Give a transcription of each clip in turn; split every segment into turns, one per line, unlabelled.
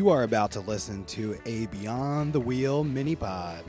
You are about to listen to a Beyond the Wheel mini pod.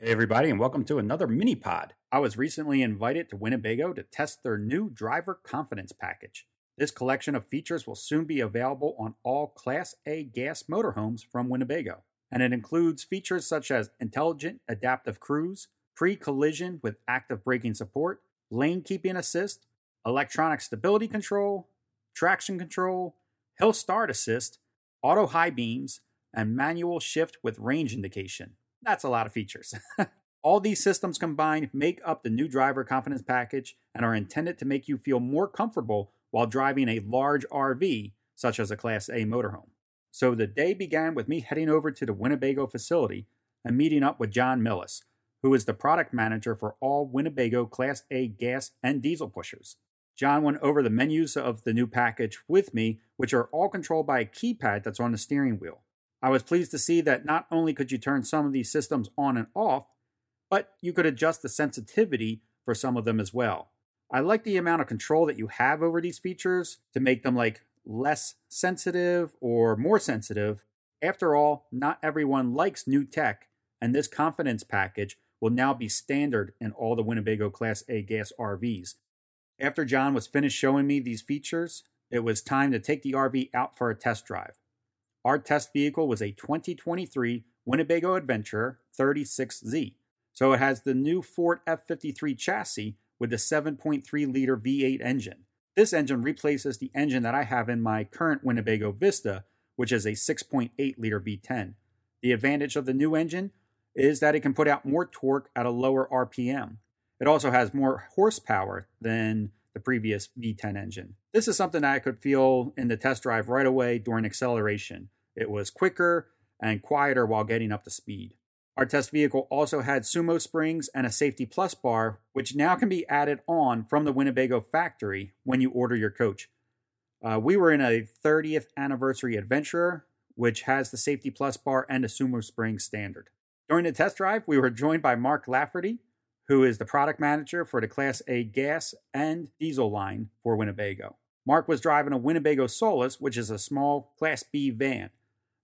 Hey, everybody, and welcome to another mini pod. I was recently invited to Winnebago to test their new driver confidence package. This collection of features will soon be available on all Class A gas motorhomes from Winnebago, and it includes features such as intelligent adaptive cruise, pre collision with active braking support, lane keeping assist, electronic stability control, traction control, hill start assist, auto high beams, and manual shift with range indication. That's a lot of features. All these systems combined make up the new driver confidence package and are intended to make you feel more comfortable while driving a large RV, such as a Class A motorhome. So the day began with me heading over to the Winnebago facility and meeting up with John Millis, who is the product manager for all Winnebago Class A gas and diesel pushers. John went over the menus of the new package with me, which are all controlled by a keypad that's on the steering wheel. I was pleased to see that not only could you turn some of these systems on and off, but you could adjust the sensitivity for some of them as well. I like the amount of control that you have over these features to make them like less sensitive or more sensitive. After all, not everyone likes new tech, and this confidence package will now be standard in all the Winnebago Class A gas RVs. After John was finished showing me these features, it was time to take the RV out for a test drive. Our test vehicle was a 2023 Winnebago Adventurer 36Z. So it has the new Ford F 53 chassis with the 7.3 liter V8 engine. This engine replaces the engine that I have in my current Winnebago Vista, which is a 6.8 liter V10. The advantage of the new engine is that it can put out more torque at a lower RPM. It also has more horsepower than the previous V10 engine. This is something I could feel in the test drive right away during acceleration. It was quicker and quieter while getting up to speed. Our test vehicle also had sumo springs and a Safe-T-Plus bar, which now can be added on from the Winnebago factory when you order your coach. Uh, we were in a 30th anniversary adventurer, which has the Safe-T-Plus bar and a sumo spring standard. During the test drive, we were joined by Mark Lafferty, who is the product manager for the Class A gas and diesel line for Winnebago. Mark was driving a Winnebago Solis, which is a small Class B van.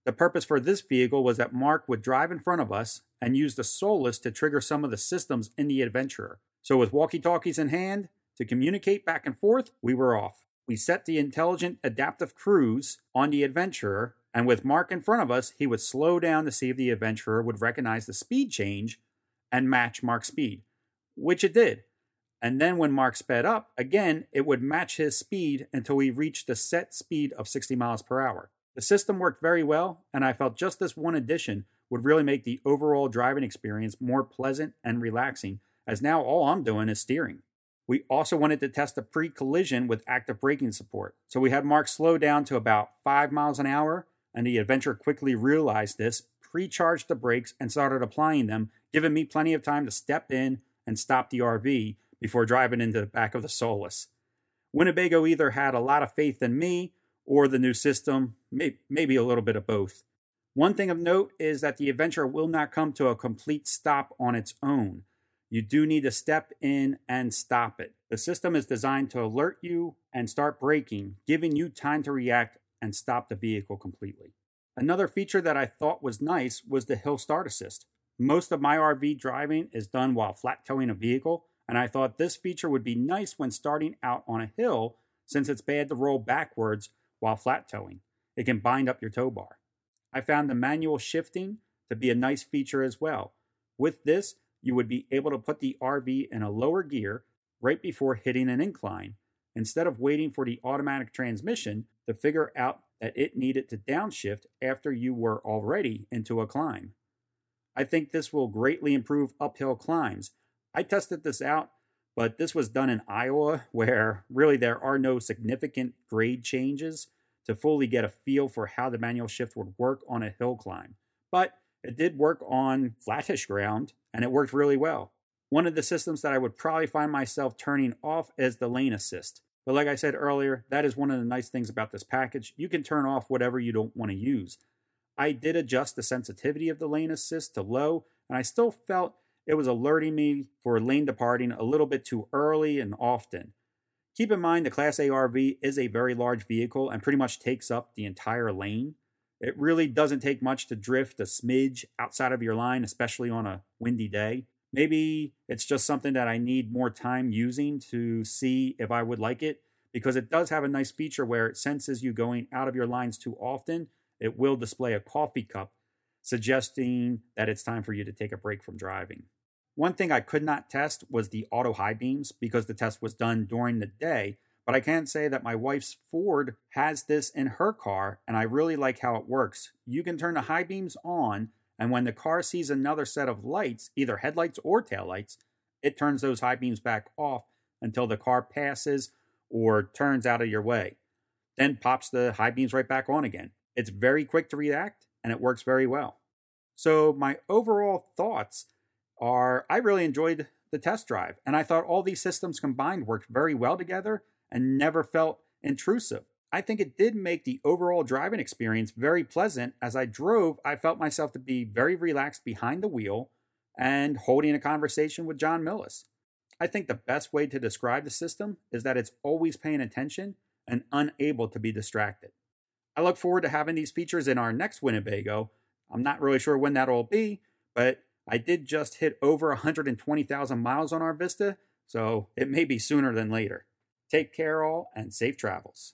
The purpose for this vehicle was that Mark would drive in front of us and use the Solis to trigger some of the systems in the Adventurer. So, with walkie talkies in hand to communicate back and forth, we were off. We set the intelligent adaptive cruise on the Adventurer, and with Mark in front of us, he would slow down to see if the Adventurer would recognize the speed change and match Mark's speed, which it did. And then when Mark sped up, again, it would match his speed until we reached the set speed of 60 miles per hour. The system worked very well, and I felt just this one addition would really make the overall driving experience more pleasant and relaxing, as now all I'm doing is steering. We also wanted to test the pre collision with active braking support, so we had Mark slow down to about 5 miles an hour, and the adventure quickly realized this, pre charged the brakes, and started applying them, giving me plenty of time to step in and stop the RV before driving into the back of the Solis. Winnebago either had a lot of faith in me or the new system, maybe a little bit of both. One thing of note is that the adventure will not come to a complete stop on its own. You do need to step in and stop it. The system is designed to alert you and start braking, giving you time to react and stop the vehicle completely. Another feature that I thought was nice was the hill start assist. Most of my RV driving is done while flat towing a vehicle, and I thought this feature would be nice when starting out on a hill since it's bad to roll backwards while flat towing. It can bind up your tow bar. I found the manual shifting to be a nice feature as well. With this, you would be able to put the RV in a lower gear right before hitting an incline, instead of waiting for the automatic transmission to figure out that it needed to downshift after you were already into a climb. I think this will greatly improve uphill climbs. I tested this out, but this was done in Iowa where really there are no significant grade changes to fully get a feel for how the manual shift would work on a hill climb. But it did work on flattish ground and it worked really well. One of the systems that I would probably find myself turning off is the lane assist. But like I said earlier, that is one of the nice things about this package. You can turn off whatever you don't want to use. I did adjust the sensitivity of the lane assist to low, and I still felt it was alerting me for lane departing a little bit too early and often. Keep in mind the Class A RV is a very large vehicle and pretty much takes up the entire lane. It really doesn't take much to drift a smidge outside of your line, especially on a windy day. Maybe it's just something that I need more time using to see if I would like it because it does have a nice feature where it senses you going out of your lines too often. It will display a coffee cup, suggesting that it's time for you to take a break from driving. One thing I could not test was the auto high beams because the test was done during the day, but I can say that my wife's Ford has this in her car, and I really like how it works. You can turn the high beams on and when the car sees another set of lights, either headlights or taillights, it turns those high beams back off until the car passes or turns out of your way. Then pops the high beams right back on again. It's very quick to react and it works very well. So, my overall thoughts are I really enjoyed the test drive and I thought all these systems combined worked very well together and never felt intrusive. I think it did make the overall driving experience very pleasant. As I drove, I felt myself to be very relaxed behind the wheel and holding a conversation with John Millis. I think the best way to describe the system is that it's always paying attention and unable to be distracted. I look forward to having these features in our next Winnebago. I'm not really sure when that'll be, but I did just hit over 120,000 miles on our Vista, so it may be sooner than later. Take care, all, and safe travels.